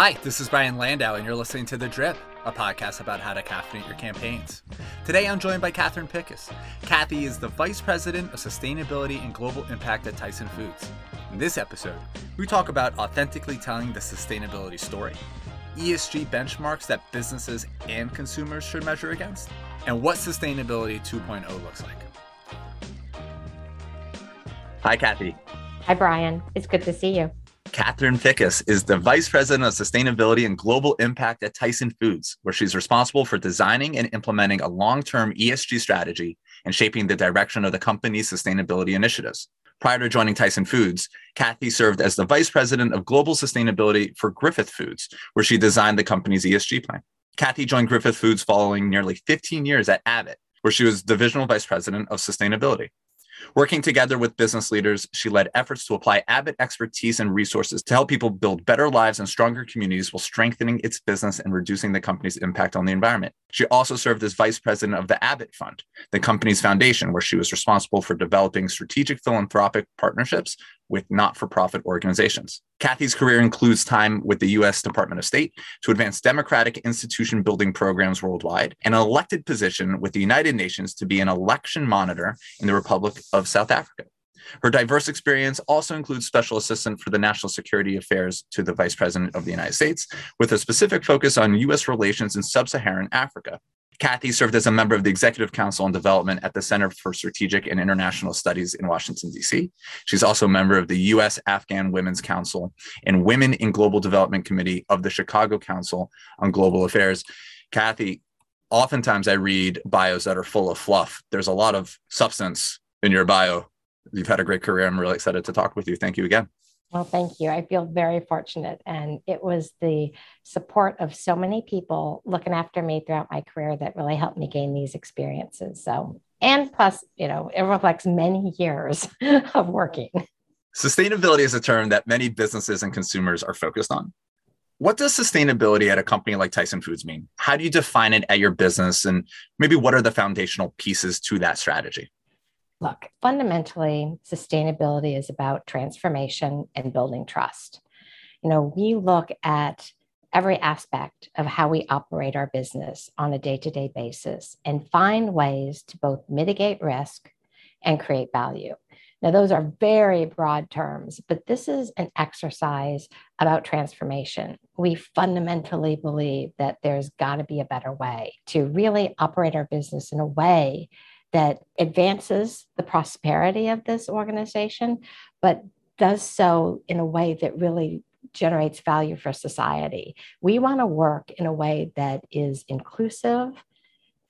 Hi, this is Brian Landau, and you're listening to The Drip, a podcast about how to caffeinate your campaigns. Today, I'm joined by Katherine Pickus. Kathy is the Vice President of Sustainability and Global Impact at Tyson Foods. In this episode, we talk about authentically telling the sustainability story, ESG benchmarks that businesses and consumers should measure against, and what Sustainability 2.0 looks like. Hi, Kathy. Hi, Brian. It's good to see you. Katherine Pickus is the Vice President of Sustainability and Global Impact at Tyson Foods, where she's responsible for designing and implementing a long term ESG strategy and shaping the direction of the company's sustainability initiatives. Prior to joining Tyson Foods, Kathy served as the Vice President of Global Sustainability for Griffith Foods, where she designed the company's ESG plan. Kathy joined Griffith Foods following nearly 15 years at Abbott, where she was Divisional Vice President of Sustainability. Working together with business leaders, she led efforts to apply Abbott expertise and resources to help people build better lives and stronger communities while strengthening its business and reducing the company's impact on the environment. She also served as vice president of the Abbott Fund, the company's foundation, where she was responsible for developing strategic philanthropic partnerships with not for profit organizations. Kathy's career includes time with the U.S. Department of State to advance democratic institution building programs worldwide, and an elected position with the United Nations to be an election monitor in the Republic of South Africa. Her diverse experience also includes special assistant for the national security affairs to the vice president of the United States, with a specific focus on U.S. relations in sub Saharan Africa. Kathy served as a member of the Executive Council on Development at the Center for Strategic and International Studies in Washington, D.C. She's also a member of the U.S. Afghan Women's Council and Women in Global Development Committee of the Chicago Council on Global Affairs. Kathy, oftentimes I read bios that are full of fluff. There's a lot of substance in your bio. You've had a great career. I'm really excited to talk with you. Thank you again. Well, thank you. I feel very fortunate. And it was the support of so many people looking after me throughout my career that really helped me gain these experiences. So, and plus, you know, it reflects many years of working. Sustainability is a term that many businesses and consumers are focused on. What does sustainability at a company like Tyson Foods mean? How do you define it at your business? And maybe what are the foundational pieces to that strategy? Look, fundamentally, sustainability is about transformation and building trust. You know, we look at every aspect of how we operate our business on a day to day basis and find ways to both mitigate risk and create value. Now, those are very broad terms, but this is an exercise about transformation. We fundamentally believe that there's got to be a better way to really operate our business in a way that advances the prosperity of this organization, but does so in a way that really generates value for society. We want to work in a way that is inclusive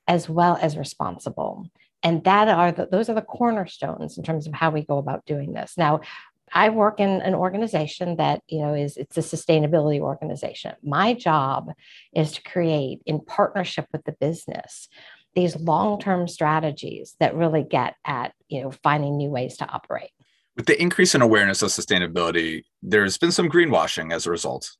as well as responsible. And that are the, those are the cornerstones in terms of how we go about doing this. Now, I work in an organization that, you know, is it's a sustainability organization. My job is to create in partnership with the business these long-term strategies that really get at you know finding new ways to operate. With the increase in awareness of sustainability there's been some greenwashing as a result.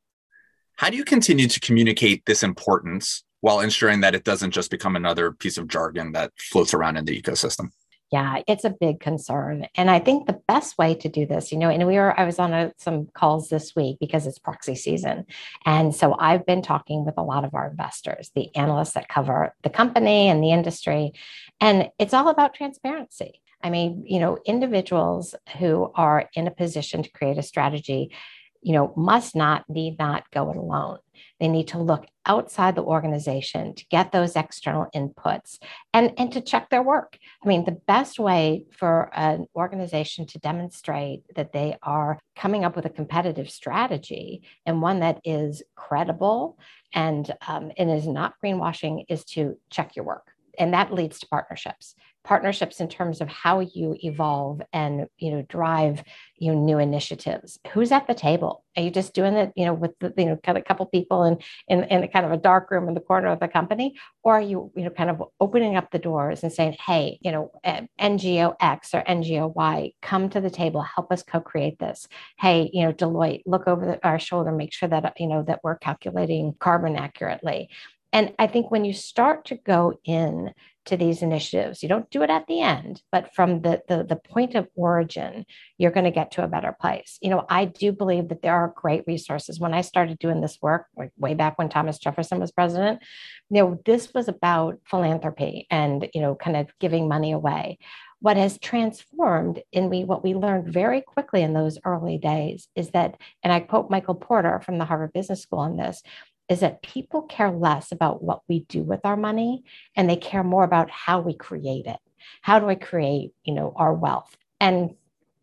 How do you continue to communicate this importance while ensuring that it doesn't just become another piece of jargon that floats around in the ecosystem yeah, it's a big concern. And I think the best way to do this, you know, and we were, I was on a, some calls this week because it's proxy season. And so I've been talking with a lot of our investors, the analysts that cover the company and the industry. And it's all about transparency. I mean, you know, individuals who are in a position to create a strategy, you know, must not, need not go it alone. They need to look outside the organization to get those external inputs and, and to check their work. I mean, the best way for an organization to demonstrate that they are coming up with a competitive strategy and one that is credible and, um, and is not greenwashing is to check your work. And that leads to partnerships partnerships in terms of how you evolve and you know drive you know new initiatives. Who's at the table? Are you just doing it you know with the, you know kind of a couple people in, in in kind of a dark room in the corner of the company? Or are you you know kind of opening up the doors and saying hey you know eh, ngo x or ngo y come to the table help us co-create this. Hey you know deloitte look over the, our shoulder make sure that you know that we're calculating carbon accurately and I think when you start to go in to these initiatives. You don't do it at the end, but from the, the, the point of origin, you're going to get to a better place. You know, I do believe that there are great resources. When I started doing this work, like way back when Thomas Jefferson was president, you know, this was about philanthropy and, you know, kind of giving money away. What has transformed in we what we learned very quickly in those early days is that, and I quote Michael Porter from the Harvard Business School on this, is that people care less about what we do with our money and they care more about how we create it. How do I create, you know, our wealth? And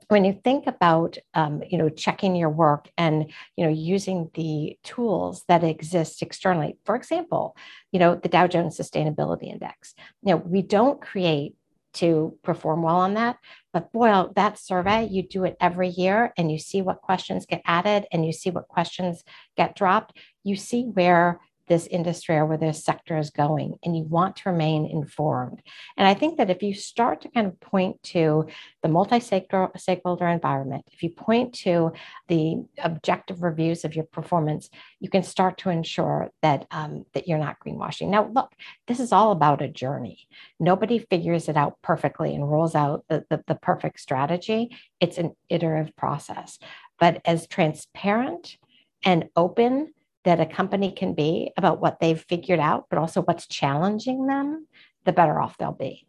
when you think about um, you know checking your work and you know using the tools that exist externally for example you know the dow jones sustainability index you know we don't create to perform well on that. But boy, oh, that survey, you do it every year and you see what questions get added and you see what questions get dropped. You see where this industry or where this sector is going and you want to remain informed. And I think that if you start to kind of point to the multi-stakeholder environment, if you point to the objective reviews of your performance, you can start to ensure that um, that you're not greenwashing. Now, look, this is all about a journey. Nobody figures it out perfectly and rolls out the, the, the perfect strategy. It's an iterative process. But as transparent and open that a company can be about what they've figured out, but also what's challenging them, the better off they'll be.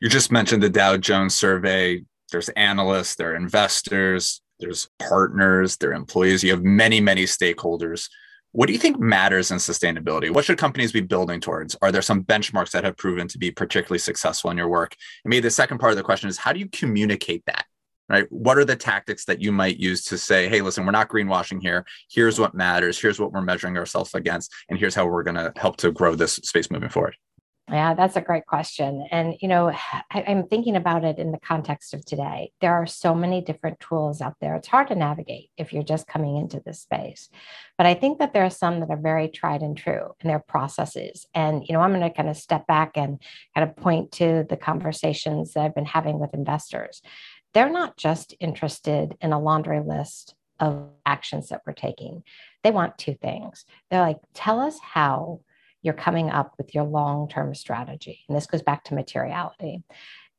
You just mentioned the Dow Jones survey. There's analysts, there are investors, there's partners, there are employees. You have many, many stakeholders. What do you think matters in sustainability? What should companies be building towards? Are there some benchmarks that have proven to be particularly successful in your work? And maybe the second part of the question is how do you communicate that? Right? What are the tactics that you might use to say, hey, listen, we're not greenwashing here. Here's what matters. Here's what we're measuring ourselves against. And here's how we're going to help to grow this space moving forward. Yeah, that's a great question. And, you know, I, am thinking about it in the context of today. There are so many different tools out there. It's hard to navigate if you're just coming into this space. But I think that there are some that are very tried and true in their processes. And, you know, I'm going to kind of step back and kind of point to the conversations that I've been having with investors they're not just interested in a laundry list of actions that we're taking. They want two things. They're like, tell us how you're coming up with your long-term strategy. And this goes back to materiality.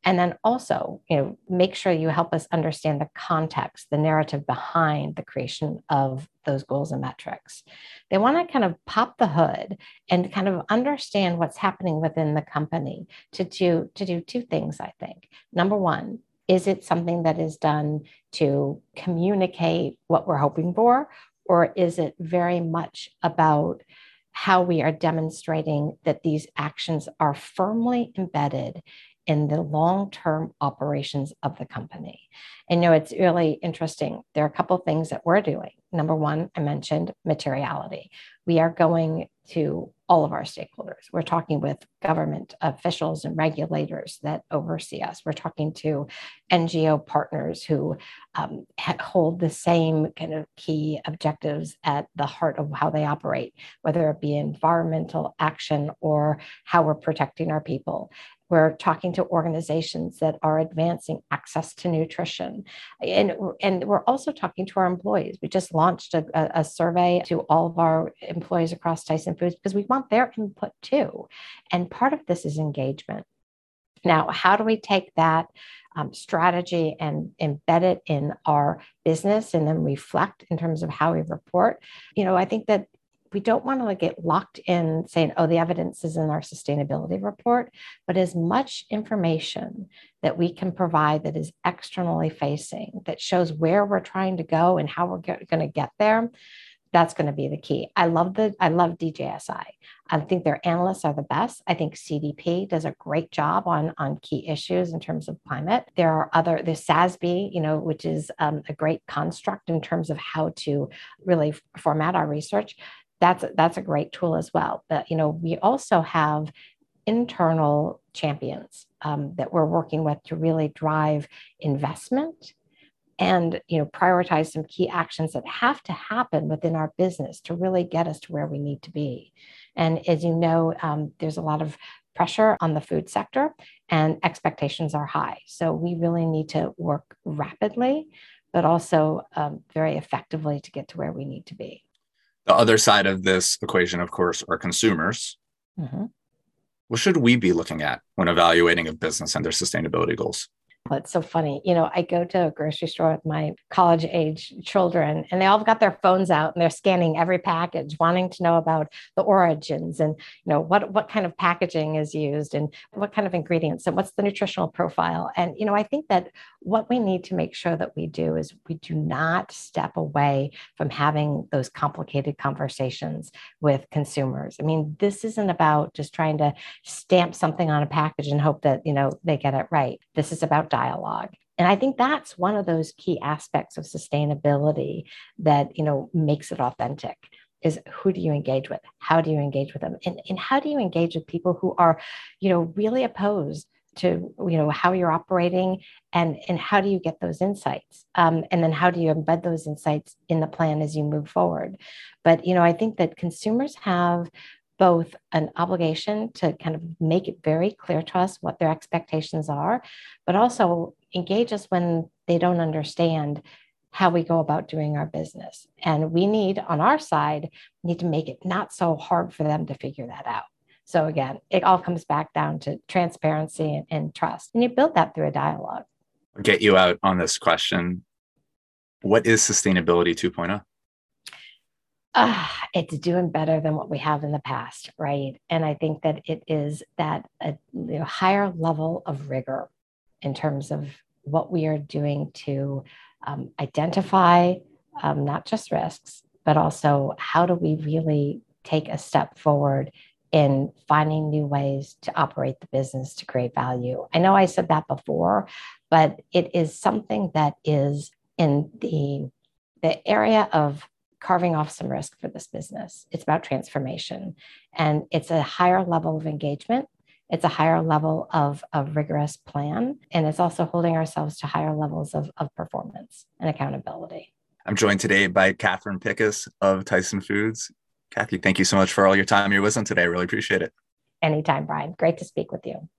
And then also, you know, make sure you help us understand the context, the narrative behind the creation of those goals and metrics. They want to kind of pop the hood and kind of understand what's happening within the company to do to do two things, I think. Number one, is it something that is done to communicate what we're hoping for? Or is it very much about how we are demonstrating that these actions are firmly embedded in the long term operations of the company. And you know, it's really interesting. There are a couple things that we're doing. Number one, I mentioned materiality. We are going to all of our stakeholders. We're talking with government officials and regulators that oversee us. We're talking to NGO partners who um, hold the same kind of key objectives at the heart of how they operate, whether it be environmental action or how we're protecting our people. We're talking to organizations that are advancing access to nutrition. And, and we're also talking to our employees. We just launched a, a survey to all of our employees across Tyson Foods because we want their input too. And part of this is engagement. Now, how do we take that um, strategy and embed it in our business and then reflect in terms of how we report? You know, I think that we don't want to get locked in saying, oh, the evidence is in our sustainability report, but as much information that we can provide that is externally facing, that shows where we're trying to go and how we're going to get there, that's going to be the key. I love the I love DJSI. I think their analysts are the best. I think CDP does a great job on on key issues in terms of climate. There are other there's SASB, you know, which is um, a great construct in terms of how to really format our research that's that's a great tool as well. But you know, we also have internal champions um, that we're working with to really drive investment and you know prioritize some key actions that have to happen within our business to really get us to where we need to be. And as you know um, there's a lot of pressure on the food sector and expectations are high. So we really need to work rapidly but also um, very effectively to get to where we need to be the other side of this equation, of course, are consumers. Mm-hmm. What should we be looking at when evaluating a business and their sustainability goals? Well, it's so funny. You know, I go to a grocery store with my college age children, and they all got their phones out and they're scanning every package, wanting to know about the origins and you know what what kind of packaging is used and what kind of ingredients and what's the nutritional profile. And you know, I think that what we need to make sure that we do is we do not step away from having those complicated conversations with consumers. I mean, this isn't about just trying to stamp something on a package and hope that you know they get it right. This is about dialogue. And I think that's one of those key aspects of sustainability that, you know, makes it authentic is who do you engage with? How do you engage with them? And, and how do you engage with people who are, you know, really opposed to you know how you're operating and and how do you get those insights um, and then how do you embed those insights in the plan as you move forward but you know i think that consumers have both an obligation to kind of make it very clear to us what their expectations are, but also engage us when they don't understand how we go about doing our business. And we need on our side, need to make it not so hard for them to figure that out. So again, it all comes back down to transparency and, and trust. And you build that through a dialogue. I'll get you out on this question. What is sustainability 2.0? Uh, it's doing better than what we have in the past, right? And I think that it is that a you know, higher level of rigor in terms of what we are doing to um, identify um, not just risks, but also how do we really take a step forward in finding new ways to operate the business to create value. I know I said that before, but it is something that is in the the area of carving off some risk for this business. It's about transformation and it's a higher level of engagement. It's a higher level of, of rigorous plan. And it's also holding ourselves to higher levels of, of performance and accountability. I'm joined today by Katherine Pickus of Tyson Foods. Kathy, thank you so much for all your time, your wisdom today. I really appreciate it. Anytime, Brian. Great to speak with you.